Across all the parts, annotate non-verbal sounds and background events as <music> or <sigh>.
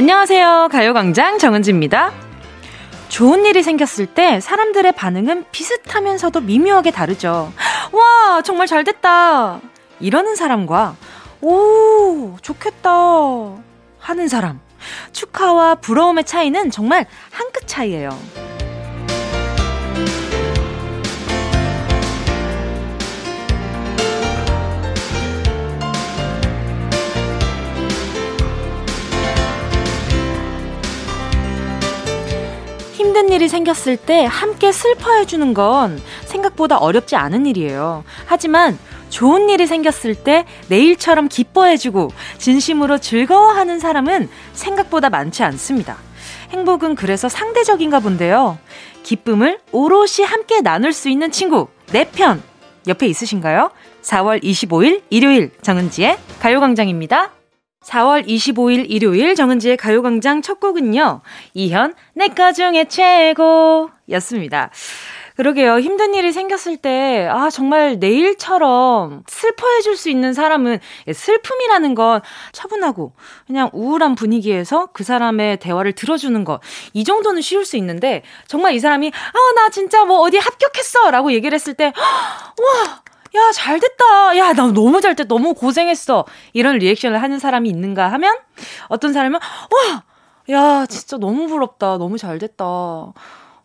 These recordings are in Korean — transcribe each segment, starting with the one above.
안녕하세요. 가요광장 정은지입니다. 좋은 일이 생겼을 때 사람들의 반응은 비슷하면서도 미묘하게 다르죠. 와, 정말 잘 됐다. 이러는 사람과, 오, 좋겠다. 하는 사람. 축하와 부러움의 차이는 정말 한 끗 차이예요. 힘든 일이 생겼을 때 함께 슬퍼해주는 건 생각보다 어렵지 않은 일이에요. 하지만 좋은 일이 생겼을 때 내일처럼 기뻐해주고 진심으로 즐거워하는 사람은 생각보다 많지 않습니다. 행복은 그래서 상대적인가 본데요. 기쁨을 오롯이 함께 나눌 수 있는 친구, 내 편. 옆에 있으신가요? 4월 25일 일요일 정은지의 가요광장입니다. 4월 25일 일요일 정은지의 가요광장 첫 곡은요. 이현, 내꺼 중에 최고 였습니다. 그러게요. 힘든 일이 생겼을 때, 아, 정말 내일처럼 슬퍼해줄 수 있는 사람은 슬픔이라는 건 차분하고 그냥 우울한 분위기에서 그 사람의 대화를 들어주는 것. 이 정도는 쉬울 수 있는데, 정말 이 사람이, 아, 나 진짜 뭐 어디 합격했어! 라고 얘기를 했을 때, 와! 야, 잘 됐다. 야, 나 너무 잘 됐다. 너무 고생했어. 이런 리액션을 하는 사람이 있는가 하면 어떤 사람은 와, 야, 진짜 너무 부럽다. 너무 잘 됐다.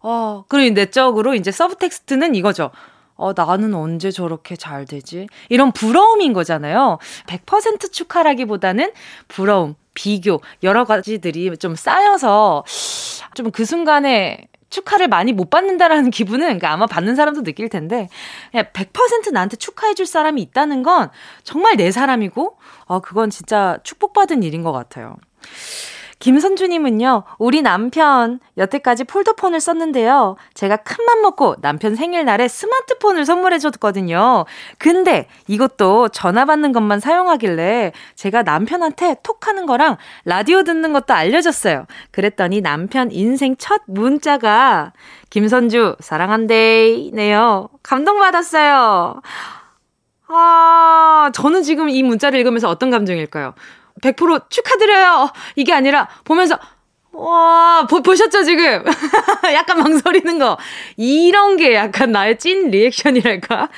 아, 그리고 내적으로 이제 서브텍스트는 이거죠. 어, 나는 언제 저렇게 잘 되지? 이런 부러움인 거잖아요. 100% 축하라기보다는 부러움, 비교, 여러 가지들이 좀 쌓여서 좀 그 순간에 축하를 많이 못 받는다라는 <laughs> 기분은 그러니까 아마 받는 사람도 느낄 텐데 그냥 100% 나한테 축하해 줄 사람이 있다는 건 정말 내 사람이고 어 그건 진짜 축복받은 일인 것 같아요. 김선주님은요, 우리 남편, 여태까지 폴더폰을 썼는데요. 제가 큰맘 먹고 남편 생일날에 스마트폰을 선물해줬거든요. 근데 이것도 전화 받는 것만 사용하길래 제가 남편한테 톡 하는 거랑 라디오 듣는 것도 알려줬어요. 그랬더니 남편 인생 첫 문자가 김선주, 사랑한대, 네요. 감동받았어요. 아, 저는 지금 이 문자를 읽으면서 어떤 감정일까요? 100% 축하드려요. 이게 아니라 보면서 와, 보, 보셨죠, 지금? <laughs> 약간 망설이는 거. 이런 게 약간 나의 찐 리액션이랄까?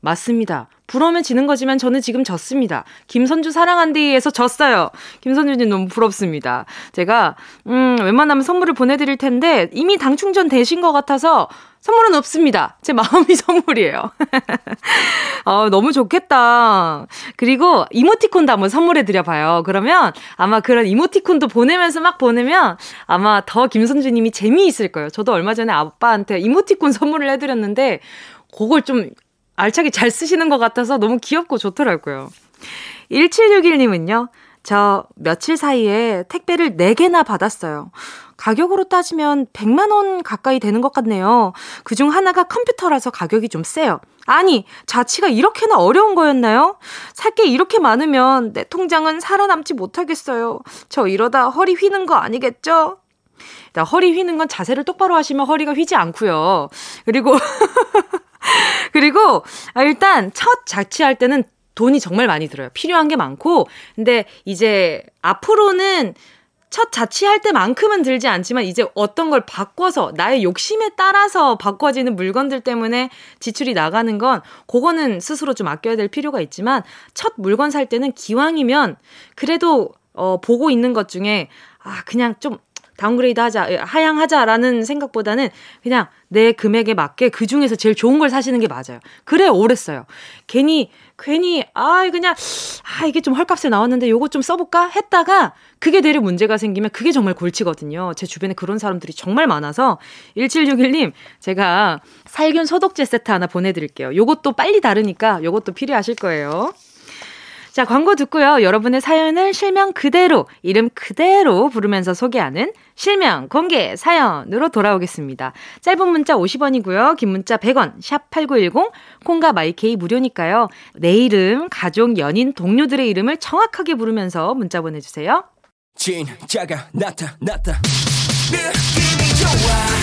맞습니다. 부러우면 지는 거지만 저는 지금 졌습니다. 김선주 사랑한디에서 졌어요. 김선주님 너무 부럽습니다. 제가, 음, 웬만하면 선물을 보내드릴 텐데 이미 당 충전 되신 것 같아서 선물은 없습니다. 제 마음이 <laughs> 선물이에요. <laughs> 어, 너무 좋겠다. 그리고 이모티콘도 한번 선물해 드려봐요. 그러면 아마 그런 이모티콘도 보내면서 막 보내면 아마 더 김선주님이 재미있을 거예요. 저도 얼마 전에 아빠한테 이모티콘 선물을 해드렸는데 그걸 좀 알차게 잘 쓰시는 것 같아서 너무 귀엽고 좋더라고요. 1761님은요. 저 며칠 사이에 택배를 4개나 받았어요. 가격으로 따지면 100만원 가까이 되는 것 같네요. 그중 하나가 컴퓨터라서 가격이 좀 세요. 아니, 자취가 이렇게나 어려운 거였나요? 살 게 이렇게 많으면 내 통장은 살아남지 못하겠어요. 저 이러다 허리 휘는 거 아니겠죠? 허리 휘는 건 자세를 똑바로 하시면 허리가 휘지 않고요. 그리고 <laughs> <laughs> 그리고 아, 일단 첫 자취할 때는 돈이 정말 많이 들어요. 필요한 게 많고. 근데 이제 앞으로는 첫 자취할 때만큼은 들지 않지만 이제 어떤 걸 바꿔서 나의 욕심에 따라서 바꿔지는 물건들 때문에 지출이 나가는 건 그거는 스스로 좀 아껴야 될 필요가 있지만 첫 물건 살 때는 기왕이면 그래도 어 보고 있는 것 중에 아 그냥 좀 downgrade 하자, 예, 하향하자라는 생각보다는 그냥 내 금액에 맞게 그 중에서 제일 좋은 걸 사시는 게 맞아요. 그래, 오래 써요. 괜히, 괜히, 아, 그냥, 아, 이게 좀 헐값에 나왔는데 요거 좀 써볼까? 했다가 그게 되려 문제가 생기면 그게 정말 골치거든요. 제 주변에 그런 사람들이 정말 많아서 1761님, 제가 살균 소독제 세트 하나 보내드릴게요. 요것도 빨리 다르니까 요것도 필요하실 거예요. 자, 광고 듣고요. 여러분의 사연을 실명 그대로, 이름 그대로 부르면서 소개하는 실명 공개 사연으로 돌아오겠습니다. 짧은 문자 50원이고요. 긴 문자 100원, 샵 8910, 콩과 마이케이 무료니까요. 내 이름, 가족, 연인, 동료들의 이름을 정확하게 부르면서 문자 보내주세요. 진짜가 나타났다. 느낌이 좋아.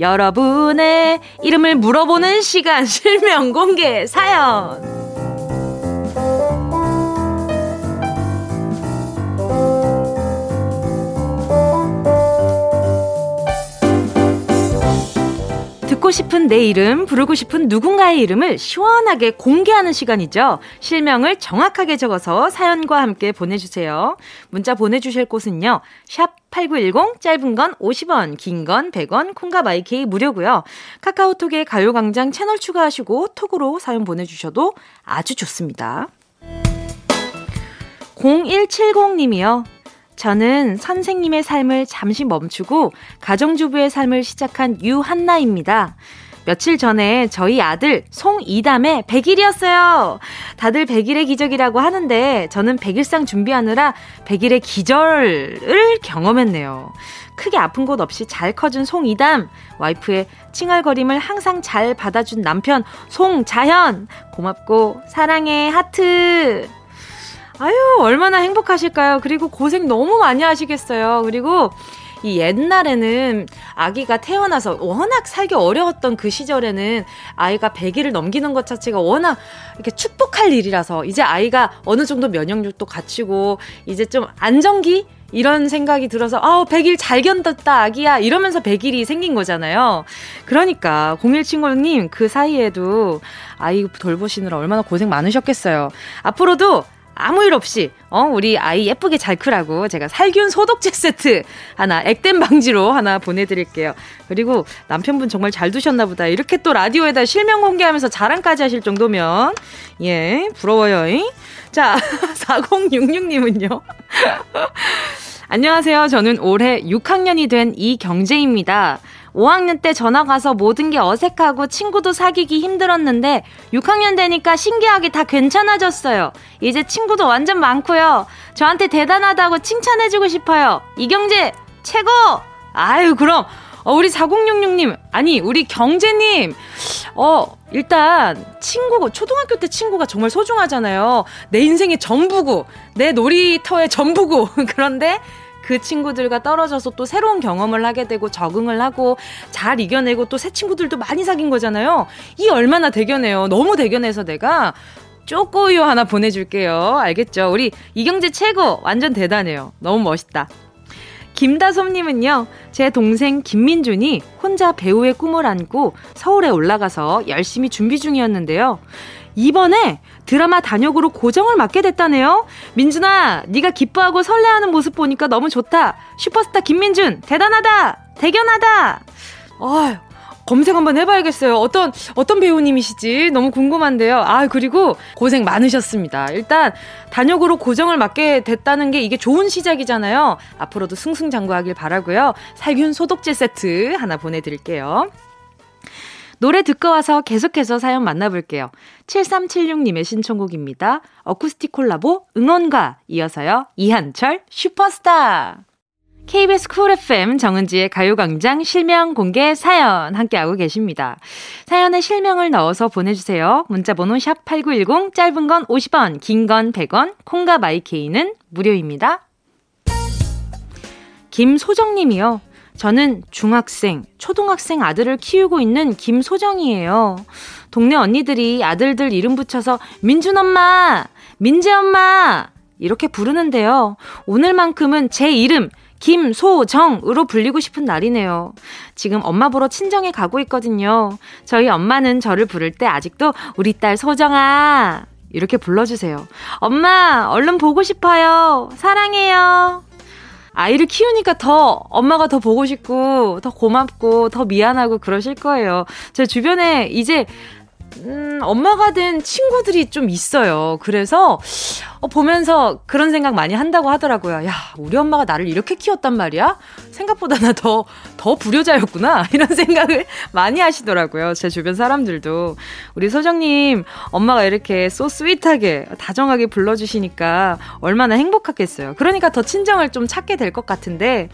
여러분의 이름을 물어보는 시간 <laughs> 실명 공개 사연. 듣고 싶은 내 이름, 부르고 싶은 누군가의 이름을 시원하게 공개하는 시간이죠. 실명을 정확하게 적어서 사연과 함께 보내주세요. 문자 보내주실 곳은요. 샵 8910, 짧은 건 50원, 긴 건 100원, 콩과 마이케이 무료고요. 카카오톡에 가요광장 채널 추가하시고 톡으로 사연 보내주셔도 아주 좋습니다. 0170님이요. 저는 선생님의 삶을 잠시 멈추고 가정주부의 삶을 시작한 유한나입니다. 며칠 전에 저희 아들 송이담의 100일이었어요. 다들 100일의 기적이라고 하는데 저는 100일상 준비하느라 100일의 기절을 경험했네요. 크게 아픈 곳 없이 잘 커준 송이담, 와이프의 칭얼거림을 항상 잘 받아준 남편 송자현, 고맙고 사랑해 하트. 아유, 얼마나 행복하실까요? 그리고 고생 너무 많이 하시겠어요. 그리고 이 옛날에는 아기가 태어나서 워낙 살기 어려웠던 그 시절에는 아이가 100일을 넘기는 것 자체가 워낙 이렇게 축복할 일이라서 이제 아이가 어느 정도 면역력도 갖추고 이제 좀 안정기 이런 생각이 들어서 아우 100일 잘 견뎠다 아기야 이러면서 100일이 생긴 거잖아요. 그러니까 01친구님 그 사이에도 아이 돌보시느라 얼마나 고생 많으셨겠어요. 앞으로도 아무 일 없이 어 우리 아이 예쁘게 잘 크라고 제가 살균 소독제 세트 하나 액땜 방지로 하나 보내드릴게요. 그리고 남편분 정말 잘 두셨나 보다. 이렇게 또 라디오에다 실명 공개하면서 자랑까지 하실 정도면 예 부러워요. 자 <laughs> 4066님은요. <laughs> 안녕하세요. 저는 올해 6학년이 된 이경재입니다. 5학년 때 전화 가서 모든 게 어색하고 친구도 사귀기 힘들었는데 6학년 되니까 신기하게 다 괜찮아졌어요. 이제 친구도 완전 많고요. 저한테 대단하다고 칭찬해주고 싶어요. 이경재 최고! 아유 그럼 어, 우리 4066님 아니 우리 경재님 어 일단 친구고 초등학교 때 친구가 정말 소중하잖아요. 내 인생의 전부고 내 놀이터의 전부고 <laughs> 그런데 그 친구들과 떨어져서 또 새로운 경험을 하게 되고 적응을 하고 잘 이겨내고 또 새 친구들도 많이 사귄 거잖아요. 이 얼마나 대견해요. 너무 대견해서 내가 쪼꼬유 하나 보내줄게요. 알겠죠? 우리 이경재 최고! 완전 대단해요. 너무 멋있다. 김다솜님은요, 제 동생 김민준이 혼자 배우의 꿈을 안고 서울에 올라가서 열심히 준비 중이었는데요. 이번에 드라마 단역으로 고정을 맡게 됐다네요. 민준아, 네가 기뻐하고 설레하는 모습 보니까 너무 좋다. 슈퍼스타 김민준, 대단하다! 대견하다! 어휴, 검색 한번 해봐야겠어요. 어떤, 어떤 배우님이시지? 너무 궁금한데요. 아, 그리고 고생 많으셨습니다. 일단, 단역으로 고정을 맡게 됐다는 게 이게 좋은 시작이잖아요. 앞으로도 승승장구하길 바라고요 살균 소독제 세트 하나 보내드릴게요. 노래 듣고 와서 계속해서 사연 만나볼게요. 7376님의 신청곡입니다. 어쿠스틱 콜라보 응원가 이어서요. 이한철 슈퍼스타. KBS Cool FM 정은지의 가요광장 실명 공개 사연 함께하고 계십니다. 사연에 실명을 넣어서 보내주세요. 문자번호 샵8910 짧은 건 50원, 긴 건 100원, 콩과 my K는 무료입니다. 김소정님이요. 저는 중학생, 초등학생 아들을 키우고 있는 김소정이에요. 동네 언니들이 아들들 이름 붙여서 민준 엄마, 민재 엄마 이렇게 부르는데요. 오늘만큼은 제 이름 김소정으로 불리고 싶은 날이네요. 지금 엄마 보러 친정에 가고 있거든요. 저희 엄마는 저를 부를 때 아직도 우리 딸 소정아 이렇게 불러주세요. 엄마 얼른 보고 싶어요. 사랑해요. 아이를 키우니까 더 엄마가 더 보고 싶고 더 고맙고 더 미안하고 그러실 거예요. 제 주변에 이제 음, 엄마가 된 친구들이 좀 있어요. 그래서 어, 보면서 그런 생각 많이 한다고 하더라고요. 야, 우리 엄마가 나를 이렇게 키웠단 말이야? 생각보다 나 더, 더 불효자였구나. <laughs> 이런 생각을 많이 하시더라고요. 제 주변 사람들도. 우리 소정님, 엄마가 이렇게 소 스윗하게, 다정하게 불러주시니까 얼마나 행복하겠어요. 그러니까 더 친정을 좀 찾게 될 것 같은데,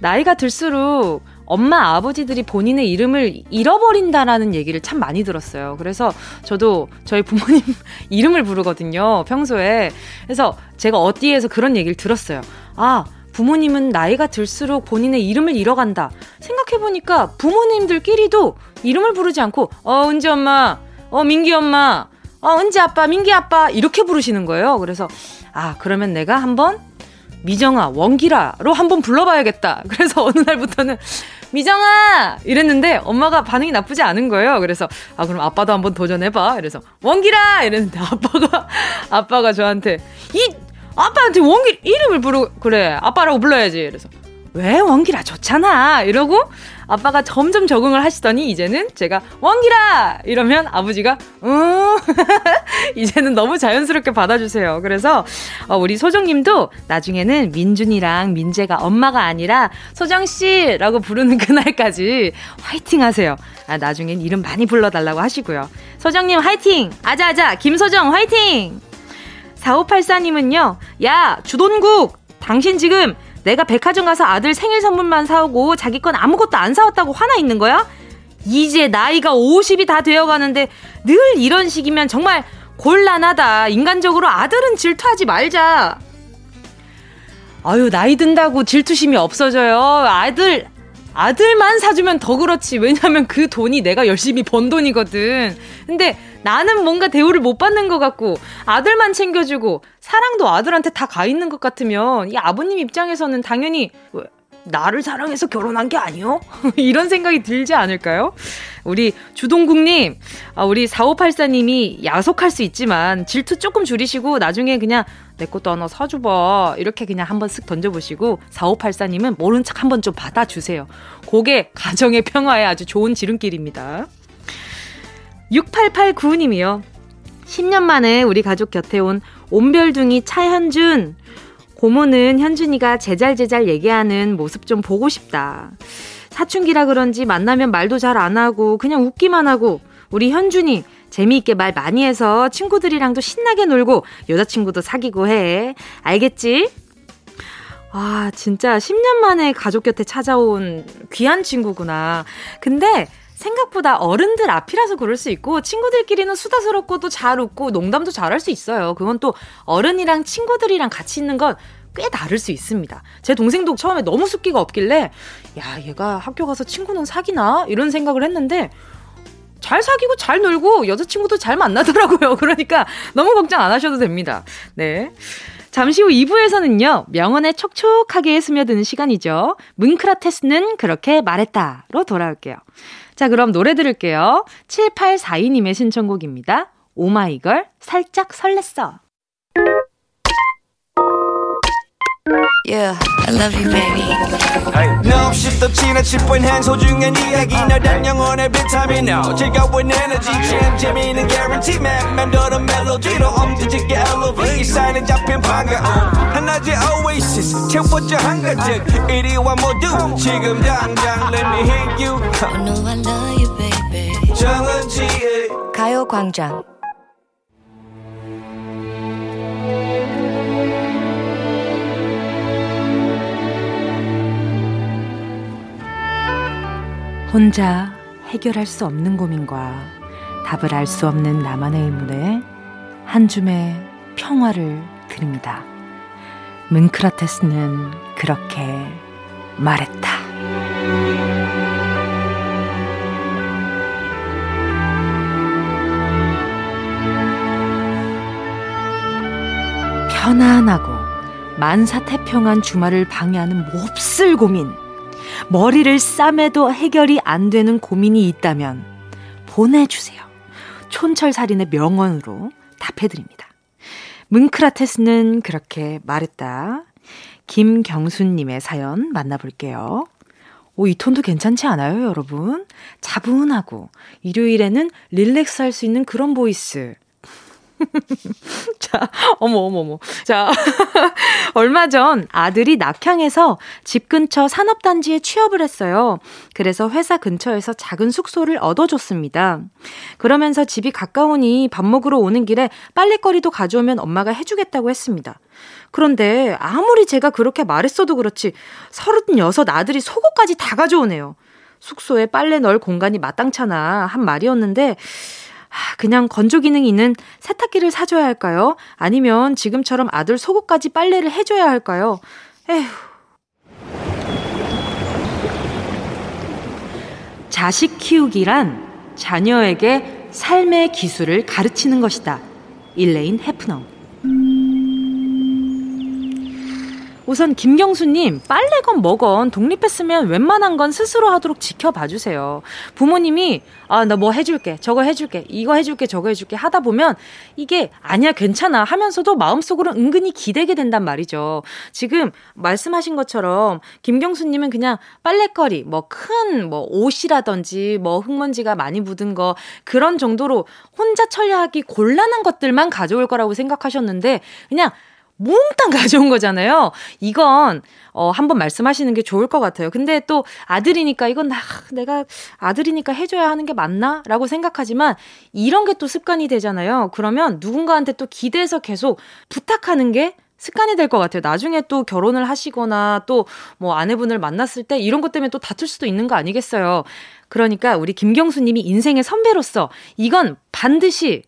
나이가 들수록 엄마, 아버지들이 본인의 이름을 잃어버린다라는 얘기를 참 많이 들었어요. 그래서 저도 저희 부모님 <laughs> 이름을 부르거든요. 평소에. 그래서 제가 어디에서 그런 얘기를 들었어요. 아, 부모님은 나이가 들수록 본인의 이름을 잃어간다. 생각해보니까 부모님들끼리도 이름을 부르지 않고, 어, 은지 엄마, 어, 민기 엄마, 어, 은지 아빠, 민기 아빠, 이렇게 부르시는 거예요. 그래서, 아, 그러면 내가 한번 미정아, 원기라로 한번 불러봐야겠다. <laughs> 그래서 어느 날부터는 미정아! 이랬는데 엄마가 반응이 나쁘지 않은 거예요. 그래서 아, 그럼 아빠도 한번 도전해봐. 그래서 원기라! 이랬는데 아빠가, <laughs> 아빠가 저한테 이, 아빠한테 원기 이름을 부르고, 그래, 아빠라고 불러야지. 그래서 왜 원기라 좋잖아. 이러고 아빠가 점점 적응을 하시더니 이제는 제가 원기라 이러면 아버지가 음 <laughs> 이제는 너무 자연스럽게 받아주세요. 그래서 어, 우리 소정님도 나중에는 민준이랑 민재가 엄마가 아니라 소정 씨라고 부르는 <laughs> 그날까지 화이팅 하세요. 아, 나중엔 이름 많이 불러달라고 하시고요. 소정님 화이팅! 아자아자 김소정 화이팅! 4584님은요, 야, 주돈국! 당신 지금 내가 백화점 가서 아들 생일 선물만 사오고 자기 건 아무것도 안 사왔다고 화나 있는 거야? 이제 나이가 50이 다 되어 가는데 늘 이런 식이면 정말 곤란하다. 인간적으로 아들은 질투하지 말자. 아유, 나이 든다고 질투심이 없어져요. 아들, 아들만 사주면 더 그렇지. 왜냐면 그 돈이 내가 열심히 번 돈이거든. 근데 나는 뭔가 대우를 못 받는 것 같고, 아들만 챙겨주고, 사랑도 아들한테 다 가 있는 것 같으면, 이 아버님 입장에서는 당연히, 나를 사랑해서 결혼한 게 아니요? <laughs> 이런 생각이 들지 않을까요? 우리 주동국님, 아, 우리 4584님이 야속할 수 있지만 질투 조금 줄이시고 나중에 그냥 내 것도 하나 사줘봐. 이렇게 그냥 한번 쓱 던져보시고 4584님은 모른 척 한번 좀 받아주세요. 그게 가정의 평화에 아주 좋은 지름길입니다. 6889님이요. 10년 만에 우리 가족 곁에 온 온별둥이 차현준. 고모는 현준이가 제잘제잘 얘기하는 모습 좀 보고 싶다. 사춘기라 그런지 만나면 말도 잘 안 하고 그냥 웃기만 하고 우리 현준이 재미있게 말 많이 해서 친구들이랑도 신나게 놀고 여자친구도 사귀고 해. 알겠지? 아, 진짜 10년 만에 가족 곁에 찾아온 귀한 친구구나. 근데 생각보다 어른들 앞이라서 그럴 수 있고 친구들끼리는 수다스럽고 또 잘 웃고 농담도 잘할 수 있어요. 그건 또 어른이랑 친구들이랑 같이 있는 건 꽤 다를 수 있습니다. 제 동생도 처음에 너무 숫기가 없길래 야 얘가 학교 가서 친구는 사귀나 이런 생각을 했는데 잘 사귀고 잘 놀고 여자친구도 잘 만나더라고요. <laughs> 그러니까 너무 걱정 안 하셔도 됩니다. 네. 잠시 후 2부에서는요, 명언에 촉촉하게 스며드는 시간이죠. 문크라테스는 그렇게 말했다로 돌아올게요. 자, 그럼 노래 들을게요. 7842님의 신청곡입니다. 오마이걸, 살짝 설렜어. Yeah, I love you, baby. Hey. No, 없이 또 지나칠 뻔한 소중한 이야기. 너란 영혼의 비타민. No 즐거운 에너지. 참 재미있는 guarantee. man 맘대로 멜로디로 엄지짓게 elevate 이 사인에 잡힌 반가움 하나의 oasis. 채워져 한가득 이리와 모두. 지금 당장 let me hit you. I know I love you, baby. 정은지의 가요광장 혼자 해결할 수 없는 고민과 답을 알 수 없는 나만의 의문에 한 줌의 평화를 드립니다. 문크라테스는 그렇게 말했다. 편안하고 만사태평한 주말을 방해하는 몹쓸 고민. 머리를 싸매도 해결이 안 되는 고민이 있다면 보내주세요. 촌철살인의 명언으로 답해드립니다. 문크라테스는 그렇게 말했다. 김경수님의 사연 만나볼게요. 오, 이 톤도 괜찮지 않아요, 여러분? 자분하고, 일요일에는 relax 할 수 있는 그런 voice. <laughs> 자, 어머, 어머, 어머. 자, <laughs> 얼마 전 아들이 낙향해서 집 근처 산업단지에 취업을 했어요. 그래서 회사 근처에서 작은 숙소를 얻어줬습니다. 그러면서 집이 가까우니 밥 먹으러 오는 길에 빨래거리도 가져오면 엄마가 해주겠다고 했습니다. 그런데 아무리 제가 그렇게 말했어도 그렇지, 36 아들이 속옷까지 다 가져오네요. 숙소에 빨래 넣을 공간이 마땅찮아 한 말이었는데, 그냥 건조 기능이 있는 세탁기를 사줘야 할까요? 아니면 지금처럼 아들 속옷까지 빨래를 해줘야 할까요? 에휴. 자식 키우기란 자녀에게 삶의 기술을 가르치는 것이다. 일레인 해프너. 우선 김경수님 빨래건 뭐건 독립했으면 웬만한 건 스스로 하도록 지켜봐 주세요. 부모님이 아 나 뭐 해줄게. 저거 해줄게. 이거 해줄게. 저거 해줄게. 하다 보면 이게 아니야 괜찮아 하면서도 마음속으로 은근히 기대게 된단 말이죠. 지금 말씀하신 것처럼 김경수님은 그냥 빨래거리 뭐 큰뭐 뭐 옷이라든지 뭐 흙먼지가 많이 묻은 거 그런 정도로 혼자 처리하기 곤란한 것들만 가져올 거라고 생각하셨는데 그냥 몽땅 <laughs> 가져온 거잖아요. 이건 어 한번 말씀하시는 게 좋을 것 같아요. 근데 또 아들이니까 이건 나 내가 아들이니까 해줘야 하는 게 맞나라고 생각하지만 이런 게 또 습관이 되잖아요. 그러면 누군가한테 또 기대서 계속 부탁하는 게 습관이 될 것 같아요. 나중에 또 결혼을 하시거나 또 뭐 아내분을 만났을 때 이런 것 때문에 또 다툴 수도 있는 거 아니겠어요. 그러니까 우리 김경수 님이 인생의 선배로서 이건 반드시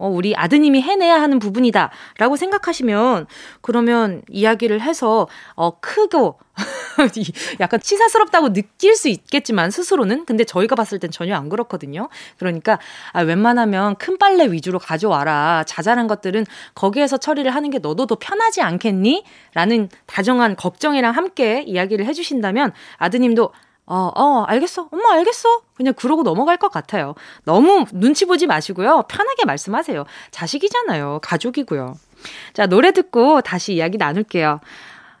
어, 우리 아드님이 해내야 하는 부분이다. 라고 생각하시면, 그러면 이야기를 해서, 어, 크고, <laughs> 약간 치사스럽다고 느낄 수 있겠지만, 스스로는. 근데 저희가 봤을 땐 전혀 안 그렇거든요. 그러니까, 아, 웬만하면 큰 빨래 위주로 가져와라. 자잘한 것들은 거기에서 처리를 하는 게 너도 더 편하지 않겠니? 라는 다정한 걱정이랑 함께 이야기를 해주신다면, 아드님도, 어, 어, 알겠어. 엄마, 알겠어. 그냥 그러고 넘어갈 것 같아요. 너무 눈치 보지 마시고요. 편하게 말씀하세요. 자식이잖아요. 가족이고요. 자, 노래 듣고 다시 이야기 나눌게요.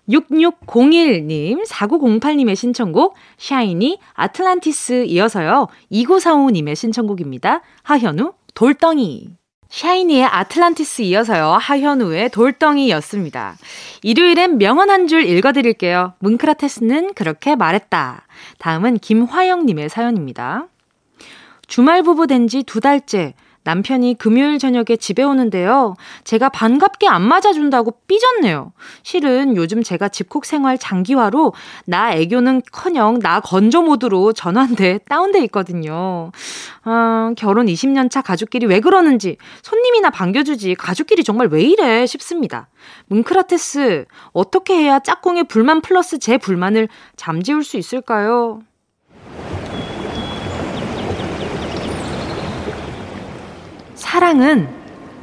6601님, 4908님의 신청곡, 샤이니, 아틀란티스 이어서요. 2945님의 신청곡입니다. 하현우, 돌덩이. 샤이니의 아틀란티스 이어서요. 하현우의 돌덩이였습니다. 일요일엔 명언 한 줄 읽어드릴게요. 뭉크라테스는 그렇게 말했다. 다음은 김화영님의 사연입니다. 주말 부부 된 지 두 달째. 남편이 금요일 저녁에 집에 오는데요. 제가 반갑게 안 맞아준다고 삐졌네요. 실은 요즘 제가 집콕 생활 장기화로 나 애교는 커녕 나 건조 모드로 전환돼 다운돼 있거든요. 아, 결혼 20년 차 가족끼리 왜 그러는지 손님이나 반겨주지 가족끼리 정말 왜 이래 싶습니다. 뭉크라테스 어떻게 해야 짝꿍의 불만 플러스 제 불만을 잠재울 수 있을까요? 사랑은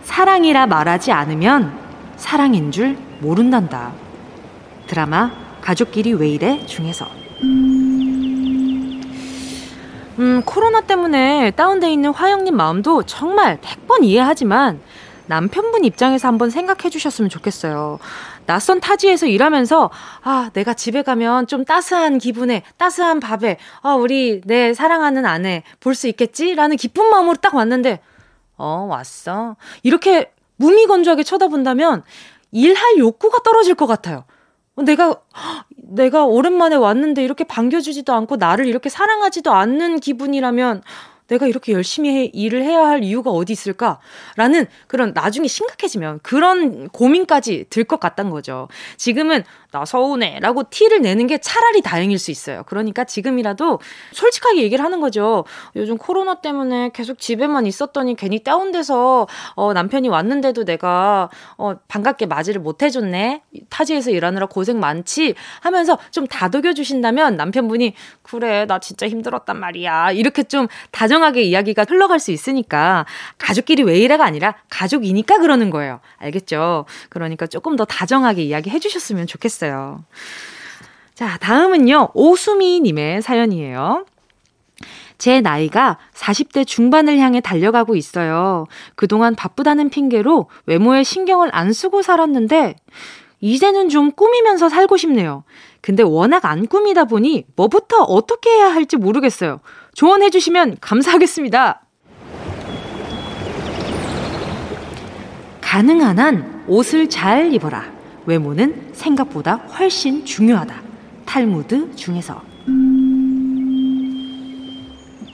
사랑이라 말하지 않으면 사랑인 줄 모른단다. 드라마 가족끼리 왜 이래 중에서. 음, 코로나 때문에 다운돼 있는 화영님 마음도 정말 100번 이해하지만 남편분 입장에서 한번 생각해 주셨으면 좋겠어요. 낯선 타지에서 일하면서, 아, 내가 집에 가면 좀 따스한 기분에, 따스한 밥에, 아, 우리 내 사랑하는 아내 볼 수 있겠지? 라는 기쁜 마음으로 딱 왔는데, 어, 왔어. 이렇게 무미건조하게 쳐다본다면 일할 욕구가 떨어질 것 같아요. 내가, 내가 오랜만에 왔는데 이렇게 반겨주지도 않고 나를 이렇게 사랑하지도 않는 기분이라면 내가 이렇게 열심히 해, 일을 해야 할 이유가 어디 있을까라는 그런 나중에 심각해지면 그런 고민까지 들 것 같단 거죠. 지금은 나 서운해 라고 티를 내는 게 차라리 다행일 수 있어요. 그러니까 지금이라도 솔직하게 얘기를 하는 거죠. 요즘 코로나 때문에 계속 집에만 있었더니 괜히 다운돼서 어, 남편이 왔는데도 내가 어, 반갑게 맞이를 못 해줬네. 타지에서 일하느라 고생 많지 하면서 좀 다독여 주신다면 남편분이 그래 나 진짜 힘들었단 말이야. 이렇게 좀 다정하게 이야기가 흘러갈 수 있으니까 가족끼리 왜 이래가 아니라 가족이니까 그러는 거예요. 알겠죠? 그러니까 조금 더 다정하게 이야기 해주셨으면 좋겠어요. 좋겠어요. 자, 다음은요, 오수미님의 사연이에요. 제 나이가 40대 중반을 향해 달려가고 있어요. 그동안 바쁘다는 핑계로 외모에 신경을 안 쓰고 살았는데, 이제는 좀 꾸미면서 살고 싶네요. 근데 워낙 안 꾸미다 보니 뭐부터 어떻게 해야 할지 모르겠어요. 조언해 주시면 감사하겠습니다. 가능한 한 옷을 잘 입어라. 외모는 생각보다 훨씬 중요하다. 탈무드 중에서.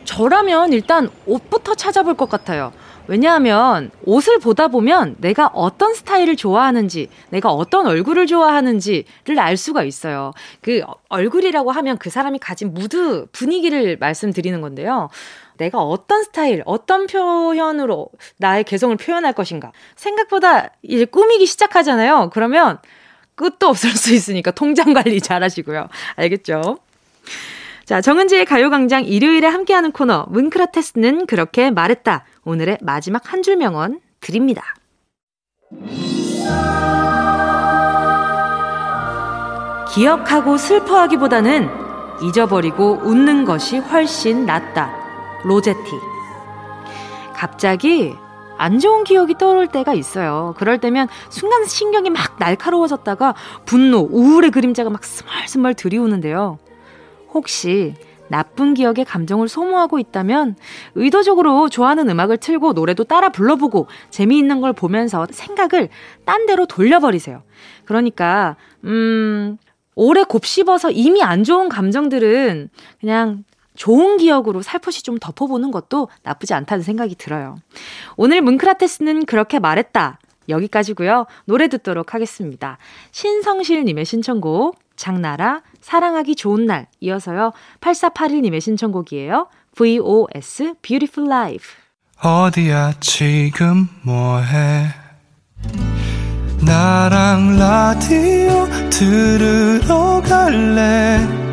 저라면 일단 옷부터 찾아볼 것 같아요. 왜냐하면 옷을 보다 보면 내가 어떤 스타일을 좋아하는지, 내가 어떤 얼굴을 좋아하는지를 알 수가 있어요. 그 얼굴이라고 하면 그 사람이 가진 무드, 분위기를 말씀드리는 건데요. 내가 어떤 스타일, 어떤 표현으로 나의 개성을 표현할 것인가. 생각보다 이제 꾸미기 시작하잖아요. 그러면 끝도 없을 수 있으니까 통장 관리 잘 하시고요. 알겠죠? 자, 정은지의 가요광장 일요일에 함께하는 코너, 문크라테스는 그렇게 말했다. 오늘의 마지막 한 줄 명언 드립니다. 기억하고 슬퍼하기보다는 잊어버리고 웃는 것이 훨씬 낫다. 로제티. 갑자기 안 좋은 기억이 떠오를 때가 있어요. 그럴 때면 순간 신경이 막 날카로워졌다가 분노, 우울의 그림자가 막 스멀스멀 들이오는데요. 혹시 나쁜 기억의 감정을 소모하고 있다면 의도적으로 좋아하는 음악을 틀고 노래도 따라 불러보고 재미있는 걸 보면서 생각을 딴 데로 돌려버리세요. 그러니까, 음, 오래 곱씹어서 이미 안 좋은 감정들은 그냥 좋은 기억으로 살포시 좀 덮어보는 것도 나쁘지 않다는 생각이 들어요. 오늘 문크라테스는 그렇게 말했다. 여기까지고요. 노래 듣도록 하겠습니다. 신성실님의 신청곡 장나라 사랑하기 좋은 날 이어서요. 8481님의 신청곡이에요. VOS Beautiful Life 어디야 지금 뭐해 나랑 라디오 들으러 갈래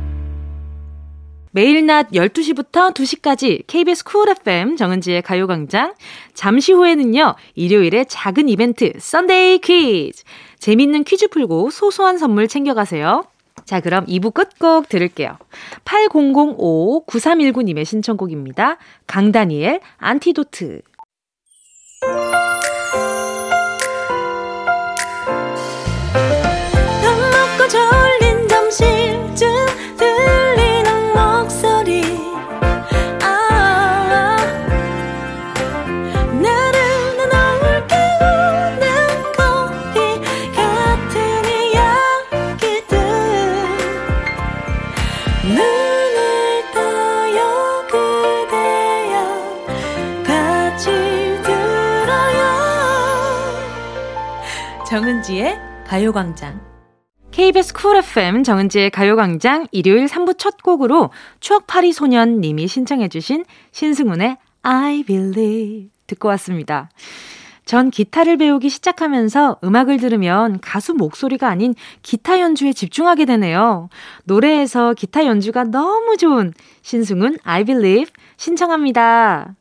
매일 낮 12시부터 2시까지 KBS Cool FM 정은지의 가요광장. 잠시 후에는요, 일요일에 작은 이벤트, Sunday 퀴즈. 재밌는 퀴즈 풀고 소소한 선물 챙겨가세요. 자, 그럼 2부 끝곡 들을게요. 8005-9319님의 신청곡입니다. 강다니엘, 안티도트. 정은지의 가요광장. KBS 쿨 FM 정은지의 가요광장 일요일 3부 첫 곡으로 추억파리 소년 님이 신청해주신 신승훈의 I Believe 듣고 왔습니다. 전 기타를 배우기 시작하면서 음악을 들으면 가수 목소리가 아닌 기타 연주에 집중하게 되네요. 노래에서 기타 연주가 너무 좋은 신승훈 I Believe 신청합니다.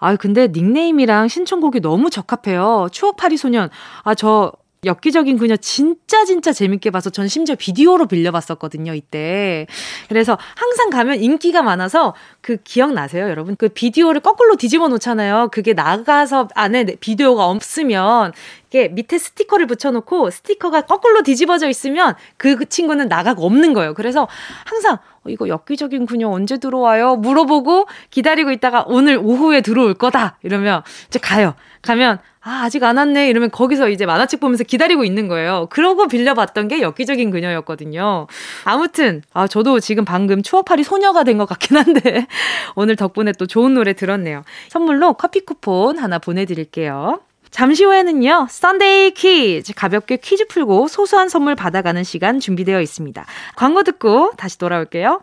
아, 근데 닉네임이랑 신청곡이 너무 적합해요. 추억파리 소년. 아, 저 엽기적인 그녀 진짜 진짜 재밌게 봐서 전 심지어 비디오로 빌려봤었거든요, 이때. 그래서 항상 가면 인기가 많아서 그 기억나세요, 여러분? 그 비디오를 거꾸로 뒤집어 놓잖아요. 그게 나가서 안에 비디오가 없으면 이게 밑에 스티커를 붙여놓고 스티커가 거꾸로 뒤집어져 있으면 그 친구는 나가고 없는 거예요. 그래서 항상 어, 이거 엽기적인 그녀 언제 들어와요? 물어보고 기다리고 있다가 오늘 오후에 들어올 거다. 이러면 이제 가요. 가면 아, 아직 안 왔네. 이러면 거기서 이제 만화책 보면서 기다리고 있는 거예요. 그러고 빌려봤던 게 엽기적인 그녀였거든요. 아무튼, 아, 저도 지금 방금 추억팔이 소녀가 된 것 같긴 한데, <laughs> 오늘 덕분에 또 좋은 노래 들었네요. 선물로 커피 쿠폰 하나 보내드릴게요. 잠시 후에는요, Sunday 퀴즈. 가볍게 퀴즈 풀고 소소한 선물 받아가는 시간 준비되어 있습니다. 광고 듣고 다시 돌아올게요.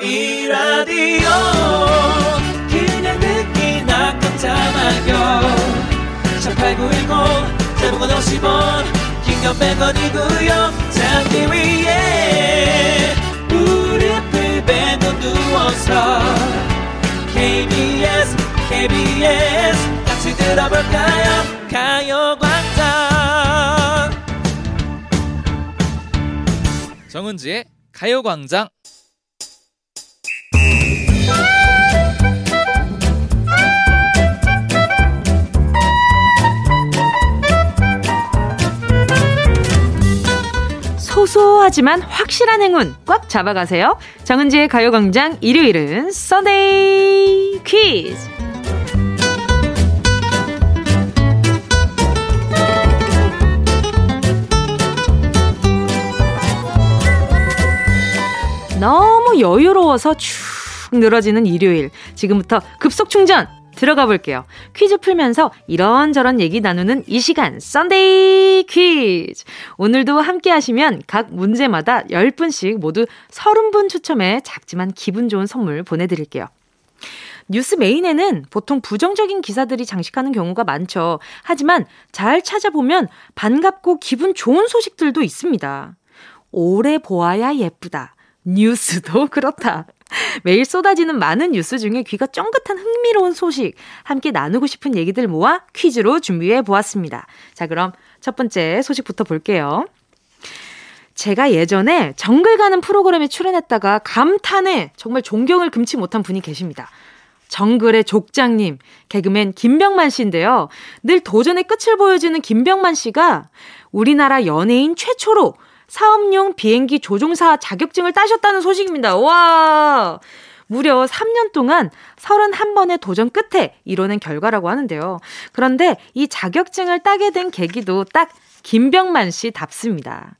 이 라디오 그냥 듣기나 깜짝마요 18910 대목원 50원 긴건 100원이고요 잠기 위에 무릎을 KBS KBS 같이 들어볼까요 가요광장 정은지의 가요광장 소소하지만 확실한 행운 꽉 잡아가세요. 정은지의 가요광장 일요일은 썬데이 퀴즈. 너무 여유로워서 축 늘어지는 일요일. 지금부터 급속 충전 들어가 볼게요. 퀴즈 풀면서 이런저런 얘기 나누는 이 시간, Sunday 퀴즈. 오늘도 함께 하시면 각 문제마다 10분씩 모두 30분 추첨해 작지만 기분 좋은 선물 보내드릴게요. 뉴스 메인에는 보통 부정적인 기사들이 장식하는 경우가 많죠. 하지만 잘 찾아보면 반갑고 기분 좋은 소식들도 있습니다. 오래 보아야 예쁘다. 뉴스도 <laughs> 그렇다. 매일 쏟아지는 많은 뉴스 중에 귀가 쫑긋한 흥미로운 소식, 함께 나누고 싶은 얘기들 모아 퀴즈로 준비해 보았습니다. 자, 그럼 첫 번째 소식부터 볼게요. 제가 예전에 정글 가는 프로그램에 출연했다가 감탄에 정말 존경을 금치 못한 분이 계십니다. 정글의 족장님, 개그맨 김병만 씨인데요. 늘 도전의 끝을 보여주는 김병만 씨가 우리나라 연예인 최초로 사업용 비행기 조종사 자격증을 따셨다는 소식입니다. 와! 무려 3년 동안 31번의 도전 끝에 이뤄낸 결과라고 하는데요. 그런데 이 자격증을 따게 된 계기도 딱 김병만 씨 답습니다.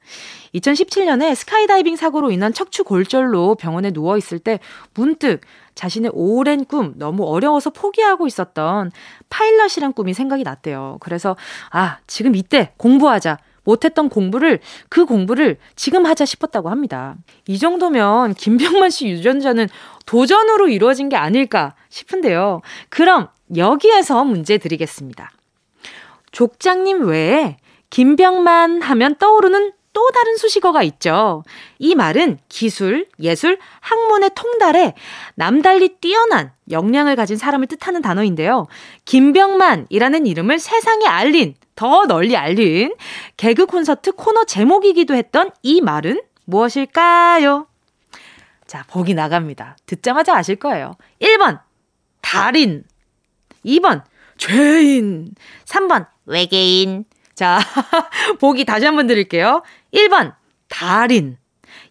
2017년에 스카이다이빙 사고로 인한 척추 골절로 병원에 누워 있을 때 문득 자신의 오랜 꿈 너무 어려워서 포기하고 있었던 파일럿이란 꿈이 생각이 났대요. 그래서 아, 지금 이때 공부하자. 못했던 공부를 그 공부를 지금 하자 싶었다고 합니다. 이 정도면 김병만 씨 유전자는 도전으로 이루어진 게 아닐까 싶은데요. 그럼 여기에서 문제 드리겠습니다. 족장님 외에 김병만 하면 떠오르는 또 다른 수식어가 있죠. 이 말은 기술, 예술, 학문의 통달에 남달리 뛰어난 역량을 가진 사람을 뜻하는 단어인데요. 김병만이라는 이름을 세상에 알린, 더 널리 알린 개그 콘서트 코너 제목이기도 했던 이 말은 무엇일까요? 자, 보기 나갑니다. 듣자마자 아실 거예요. 1번, 달인. 2번, 죄인. 3번, 외계인. 자, <laughs> 보기 다시 한번 드릴게요. 1번, 달인.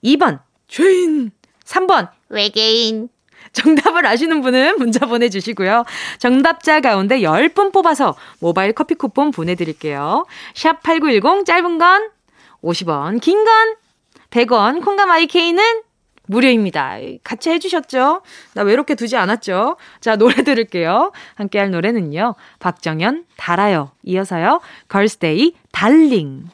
2번, 죄인. 3번, 외계인. 정답을 아시는 분은 문자 보내주시고요. 정답자 가운데 10분 뽑아서 모바일 커피 쿠폰 보내드릴게요. 샵 8910 짧은 건 50원, 긴 건 100원, 콩감 IK는 무료입니다. 같이 해주셨죠? 나 외롭게 두지 않았죠? 자, 노래 들을게요. 함께 할 노래는요. 박정현, 달아요. 이어서요. 걸스데이, 달링.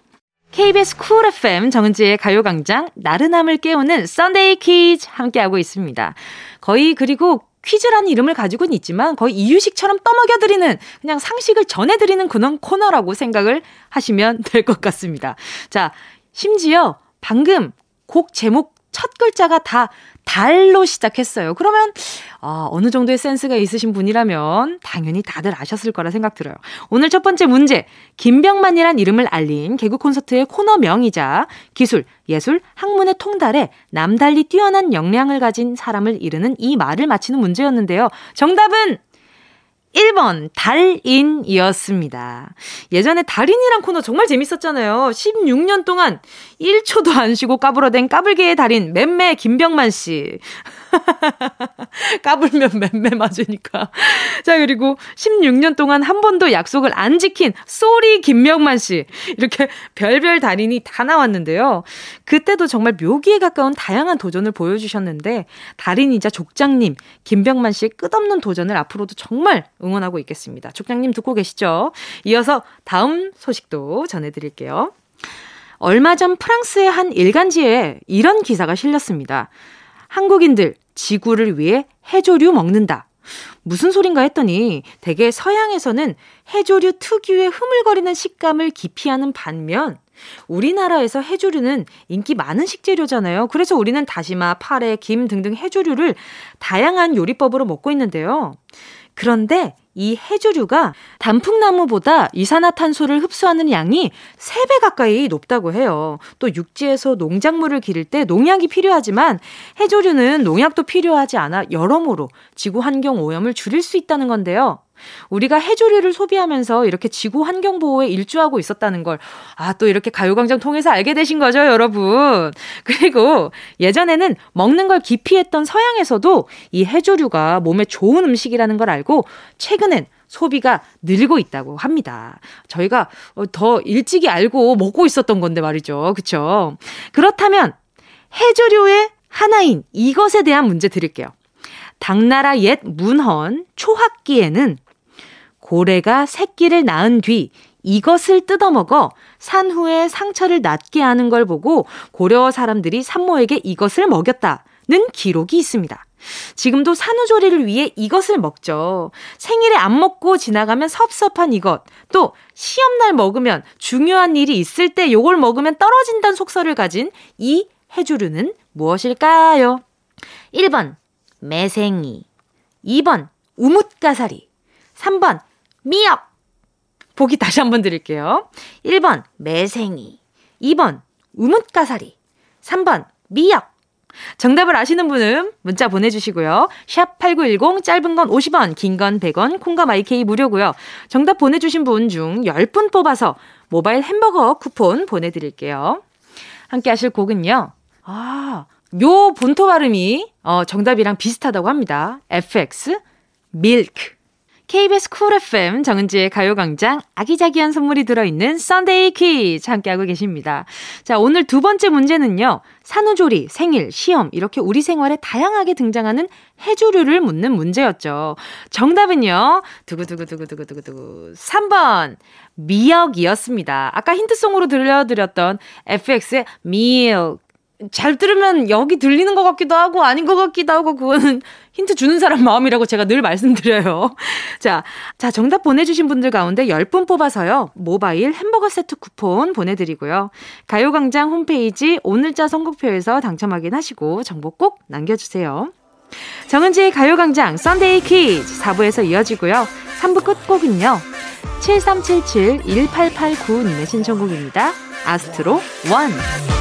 KBS Cool FM 정은지의 가요광장, 나른함을 깨우는 Sunday 퀴즈 함께하고 있습니다. 거의 그리고 퀴즈라는 이름을 가지고는 있지만 거의 이유식처럼 떠먹여드리는 그냥 상식을 전해드리는 그런 코너라고 생각을 하시면 <laughs> 될 것 같습니다. 자, 심지어 방금 곡 제목 첫 글자가 다 달로 시작했어요. 그러면 아, 어느 정도의 센스가 있으신 분이라면 당연히 다들 아셨을 거라 생각 들어요. 오늘 첫 번째 문제. 김병만이란 이름을 알린 개그 콘서트의 코너명이자 기술, 예술, 학문의 통달에 남달리 뛰어난 역량을 가진 사람을 이르는 이 말을 맞히는 문제였는데요. 정답은 1번 달인이었습니다. 예전에 달인이란 코너 정말 재밌었잖아요. 16년 동안 1초도 안 쉬고 까불어댄 까불개의 달인 맴매 김병만 씨. <laughs> 까불면 맴매 맞으니까. 자, 그리고 16년 동안 한 번도 약속을 안 지킨 쏘리 김명만 씨. 이렇게 별별 달인이 다 나왔는데요. 그때도 정말 묘기에 가까운 다양한 도전을 보여주셨는데 달인이자 족장님 김병만 씨의 끝없는 도전을 앞으로도 정말 응원하고 있겠습니다. 족장님 듣고 계시죠? 이어서 다음 소식도 전해드릴게요. 얼마 전 프랑스의 한 일간지에 이런 기사가 실렸습니다. 한국인들 지구를 위해 해조류 먹는다. 무슨 소린가 했더니 대개 서양에서는 해조류 특유의 흐물거리는 식감을 기피하는 반면 우리나라에서 해조류는 인기 많은 식재료잖아요. 그래서 우리는 다시마, 파래, 김 등등 해조류를 다양한 요리법으로 먹고 있는데요. 그런데 이 해조류가 단풍나무보다 이산화탄소를 흡수하는 양이 3배 가까이 높다고 해요. 또 육지에서 농작물을 기를 때 농약이 필요하지만 해조류는 농약도 필요하지 않아 여러모로 지구 환경 오염을 줄일 수 있다는 건데요. 우리가 해조류를 소비하면서 이렇게 지구 환경 보호에 일조하고 있었다는 걸, 아, 또 이렇게 가요광장 통해서 알게 되신 거죠, 여러분. <laughs> 그리고 예전에는 먹는 걸 기피했던 서양에서도 이 해조류가 몸에 좋은 음식이라는 걸 알고 최근 엔 소비가 늘고 있다고 합니다. 저희가 더 일찍이 알고 먹고 있었던 건데 말이죠. 그쵸? 그렇다면 해조류의 하나인 이것에 대한 문제 드릴게요. 당나라 옛 문헌 초학기에는 고래가 새끼를 낳은 뒤 이것을 뜯어먹어 산후에 상처를 낫게 하는 걸 보고 고려 사람들이 산모에게 이것을 먹였다는 기록이 있습니다. 지금도 산후조리를 위해 이것을 먹죠. 생일에 안 먹고 지나가면 섭섭한 이것. 또 시험날 먹으면 중요한 일이 있을 때 요걸 먹으면 떨어진다는 속설을 가진 이 해조류는 무엇일까요? 1번 매생이 2번 우뭇가사리 3번 미역. 보기 다시 한번 드릴게요. 1번, 매생이. 2번, 우뭇가사리. 3번, 미역. 정답을 아시는 분은 문자 보내주시고요. 샵 8910, 짧은 건 50원, 긴 건 100원, 콩과 마이케이 무료고요. 정답 보내주신 분 중 10분 뽑아서 모바일 햄버거 쿠폰 보내드릴게요. 함께 하실 곡은요. 아, 요 본토 발음이 어, 정답이랑 비슷하다고 합니다. FX, 밀크. KBS Cool FM 정은지의 가요광장 아기자기한 선물이 들어있는 Sunday 퀴즈 함께하고 계십니다. 자, 오늘 두 번째 문제는요. 산후조리, 생일, 시험 이렇게 우리 생활에 다양하게 등장하는 해조류를 묻는 문제였죠. 정답은요. 두구두구두구두구두구두구 3번 미역이었습니다. 아까 힌트송으로 들려드렸던 FX의 밀크 잘 들으면 여기 들리는 것 같기도 하고 아닌 것 같기도 하고 그거는 <laughs> 힌트 주는 사람 마음이라고 제가 늘 말씀드려요. <laughs> 자, 자, 정답 보내주신 분들 가운데 10분 뽑아서요. 모바일 햄버거 세트 쿠폰 보내드리고요. 가요광장 홈페이지 오늘자 선곡표에서 당첨 확인하시고 정보 꼭 남겨주세요. 정은지의 가요광장 Sunday 퀴즈 4부에서 이어지고요. 3부 끝곡은요. 7377-1889님의 신청곡입니다. 아스트로 1.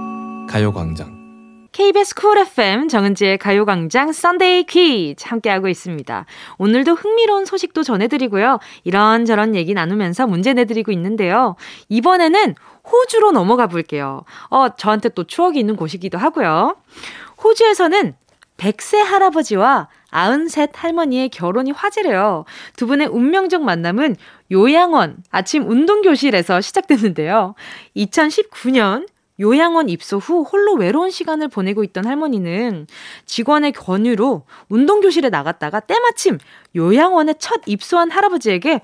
가요광장. KBS Cool FM 정은지의 가요광장 Sunday 퀴즈 함께하고 있습니다. 오늘도 흥미로운 소식도 전해드리고요. 이런저런 얘기 나누면서 문제 내드리고 있는데요. 이번에는 호주로 넘어가 볼게요. 어, 저한테 또 추억이 있는 곳이기도 하고요. 호주에서는 100세 할아버지와 93 할머니의 결혼이 화제래요. 두 분의 운명적 만남은 요양원 아침 운동교실에서 시작됐는데요. 2019년 요양원 입소 후 홀로 외로운 시간을 보내고 있던 할머니는 직원의 권유로 운동교실에 나갔다가 때마침 요양원에 첫 입소한 할아버지에게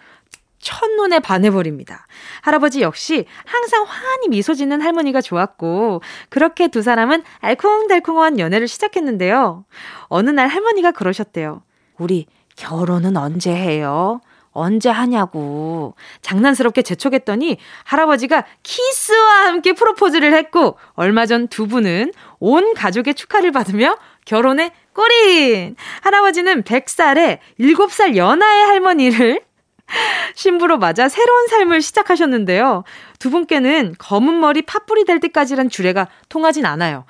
첫눈에 반해버립니다. 할아버지 역시 항상 환히 미소 짓는 할머니가 좋았고, 그렇게 두 사람은 알콩달콩한 연애를 시작했는데요. 어느 날 할머니가 그러셨대요. 우리 결혼은 언제 해요? 언제 하냐고 장난스럽게 재촉했더니 할아버지가 키스와 함께 프로포즈를 했고 얼마 전 두 분은 온 가족의 축하를 받으며 결혼에 꼬린 할아버지는 100살에 7살 연하의 할머니를 <laughs> 신부로 맞아 새로운 삶을 시작하셨는데요. 두 분께는 검은 머리 팥불이 될 때까지란 주례가 통하진 않아요.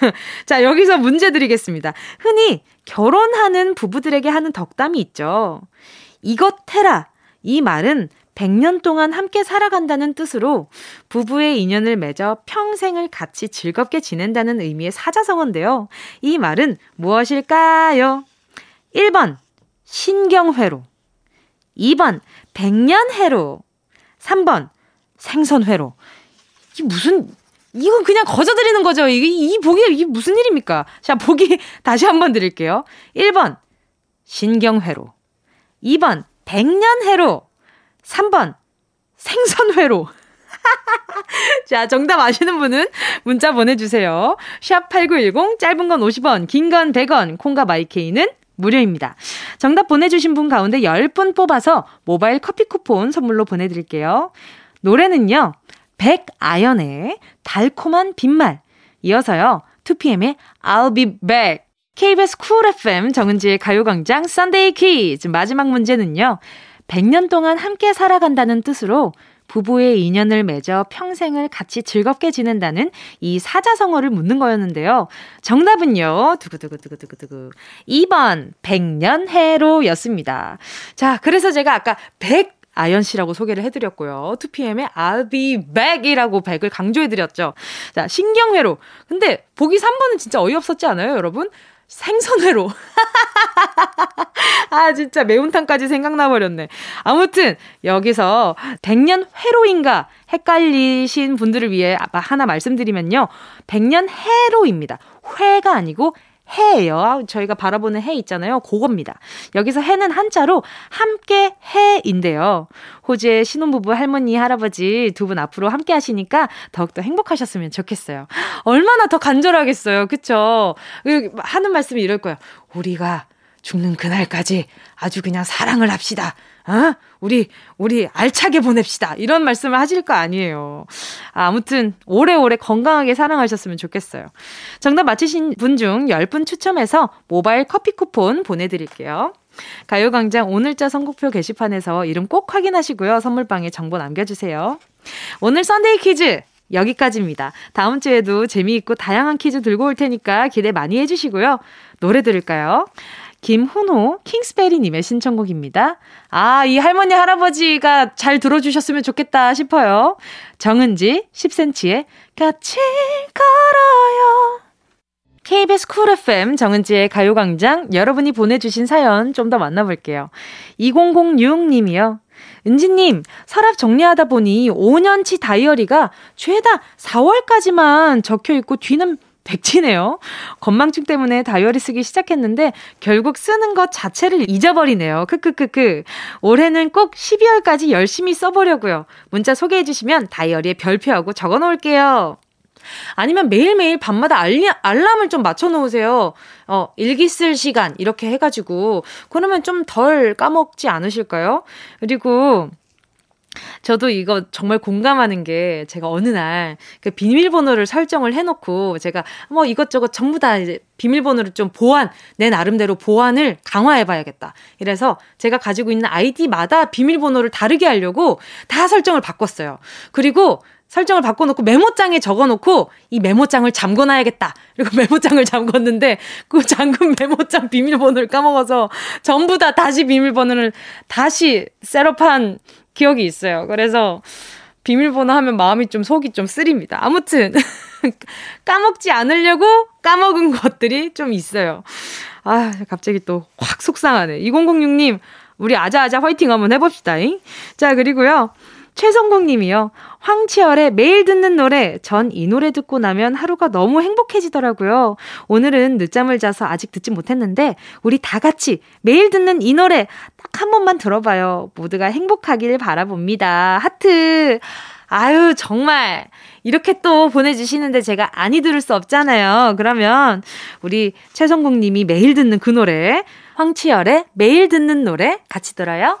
<laughs> 자, 여기서 문제 드리겠습니다. 흔히 결혼하는 부부들에게 하는 덕담이 있죠. 이것 해라. 이 말은 100년 동안 함께 살아간다는 뜻으로 부부의 인연을 맺어 평생을 같이 즐겁게 지낸다는 의미의 사자성어인데요. 이 말은 무엇일까요? 1번, 신경회로. 2번, 백년해로. 3번, 생선회로. 이게 무슨, 이거 그냥 거저드리는 거죠. 이게, 이 보기, 이게 무슨 일입니까? 자, 보기 <laughs> 다시 한번 드릴게요. 1번, 신경회로. 2번, 백년회로. 3번, 생선회로. <laughs> 자, 정답 아시는 분은 문자 보내주세요. 샵 8910, 짧은 건 50원, 긴 건 100원, 콩과 마이케이는 무료입니다. 정답 보내주신 분 가운데 10분 뽑아서 모바일 커피 쿠폰 선물로 보내드릴게요. 노래는요, 백아연의 달콤한 빈말. 이어서요, 2PM의 I'll be back. KBS Cool FM 정은지의 가요광장 Sunday 퀴즈 마지막 문제는요. 100년 동안 함께 살아간다는 뜻으로 부부의 인연을 맺어 평생을 같이 즐겁게 지낸다는 이 사자성어를 묻는 거였는데요. 정답은요. 두구두구두구두구두구. 2번 백년해로였습니다. 자, 그래서 제가 아까 100 아연 씨라고 소개를 해드렸고요. 2PM의 I'll be back이라고 100을 강조해드렸죠. 자, 신경회로. 근데 보기 3번은 진짜 어이없었지 않아요, 여러분? 생선회로. <laughs> 아, 진짜 매운탕까지 생각나 버렸네. 아무튼, 여기서 백년 회로인가 헷갈리신 분들을 위해 하나 말씀드리면요. 백년 해로입니다. 회가 아니고 해예요. 저희가 바라보는 해 있잖아요. 그겁니다. 여기서 해는 한자로 함께 해인데요. 호주의 신혼부부 할머니, 할아버지 두 분 앞으로 함께 하시니까 더욱더 행복하셨으면 좋겠어요. 얼마나 더 간절하겠어요. 그쵸? 하는 말씀이 이럴 거예요. 우리가 죽는 그날까지 아주 그냥 사랑을 합시다. 어? 우리, 우리 알차게 보냅시다. 이런 말씀을 하실 거 아니에요. 아, 아무튼, 오래오래 건강하게 사랑하셨으면 좋겠어요. 정답 맞히신 분 중 10분 추첨해서 모바일 커피 쿠폰 보내드릴게요. 가요광장 오늘자 선곡표 게시판에서 이름 꼭 확인하시고요. 선물방에 정보 남겨주세요. 오늘 Sunday 퀴즈 여기까지입니다. 다음 주에도 재미있고 다양한 퀴즈 들고 올 테니까 기대 많이 해주시고요. 노래 들을까요? 김훈호 킹스베리님의 신청곡입니다. 아, 이 할머니, 할아버지가 잘 들어주셨으면 좋겠다 싶어요. 정은지, 10cm의 같이 걸어요. KBS Cool FM 정은지의 가요광장 여러분이 보내주신 사연 좀 더 만나볼게요. 2006님이요. 은지님, 서랍 정리하다 보니 5년치 다이어리가 죄다 4월까지만 적혀 있고 뒤는 백지네요. 건망증 때문에 다이어리 쓰기 시작했는데 결국 쓰는 것 자체를 잊어버리네요. 크크크크. 올해는 꼭 12월까지 열심히 써보려고요. 문자 소개해 주시면 다이어리에 별표하고 적어 놓을게요. 아니면 매일매일 밤마다 알리, 알람을 좀 맞춰 놓으세요. 어, 일기 쓸 시간 이렇게 해가지고 그러면 좀 덜 까먹지 않으실까요? 그리고 저도 이거 정말 공감하는 게 제가 어느 날 그 비밀번호를 설정을 해놓고 제가 뭐 이것저것 전부 다 이제 비밀번호를 좀 보완, 내 나름대로 보완을 강화해봐야겠다. 이래서 제가 가지고 있는 아이디마다 비밀번호를 다르게 하려고 다 설정을 바꿨어요. 그리고 설정을 바꿔놓고 메모장에 적어놓고 이 메모장을 잠궈놔야겠다. 그리고 <laughs> 메모장을 잠궜는데 그 잠근 메모장 비밀번호를 까먹어서 전부 다 다시 비밀번호를 다시 셋업한 기억이 있어요. 그래서 비밀번호 하면 마음이 좀 속이 좀 쓰립니다. 아무튼 <laughs> 까먹지 않으려고 까먹은 것들이 좀 있어요. 아, 갑자기 또 확 속상하네. 2006님, 우리 아자아자 화이팅 한번 해봅시다. 잉? 자, 그리고요. 최성국 님이요. 황치열의 매일 듣는 노래. 전 이 노래 듣고 나면 하루가 너무 행복해지더라고요. 오늘은 늦잠을 자서 아직 듣지 못했는데, 우리 다 같이 매일 듣는 이 노래 딱 한 번만 들어봐요. 모두가 행복하길 바라봅니다. 하트. 아유, 정말. 이렇게 또 보내주시는데 제가 아니 들을 수 없잖아요. 그러면 우리 최성국 님이 매일 듣는 그 노래, 황치열의 매일 듣는 노래 같이 들어요.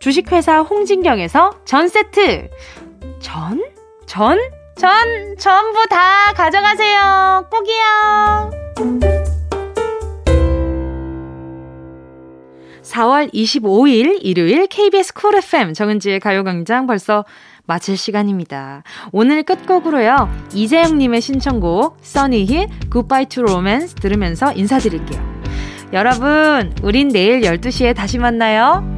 주식회사 홍진경에서 전 세트. 전? 전? 전 전부 다 가져가세요. 꼭이요. 4월 25일 일요일 KBS 쿨 FM 정은지의 가요광장 벌써 마칠 시간입니다. 오늘 끝곡으로요. 이재영님의 신청곡 써니힐 Goodbye to Romance 들으면서 인사드릴게요. 여러분, 우린 내일 12시에 다시 만나요.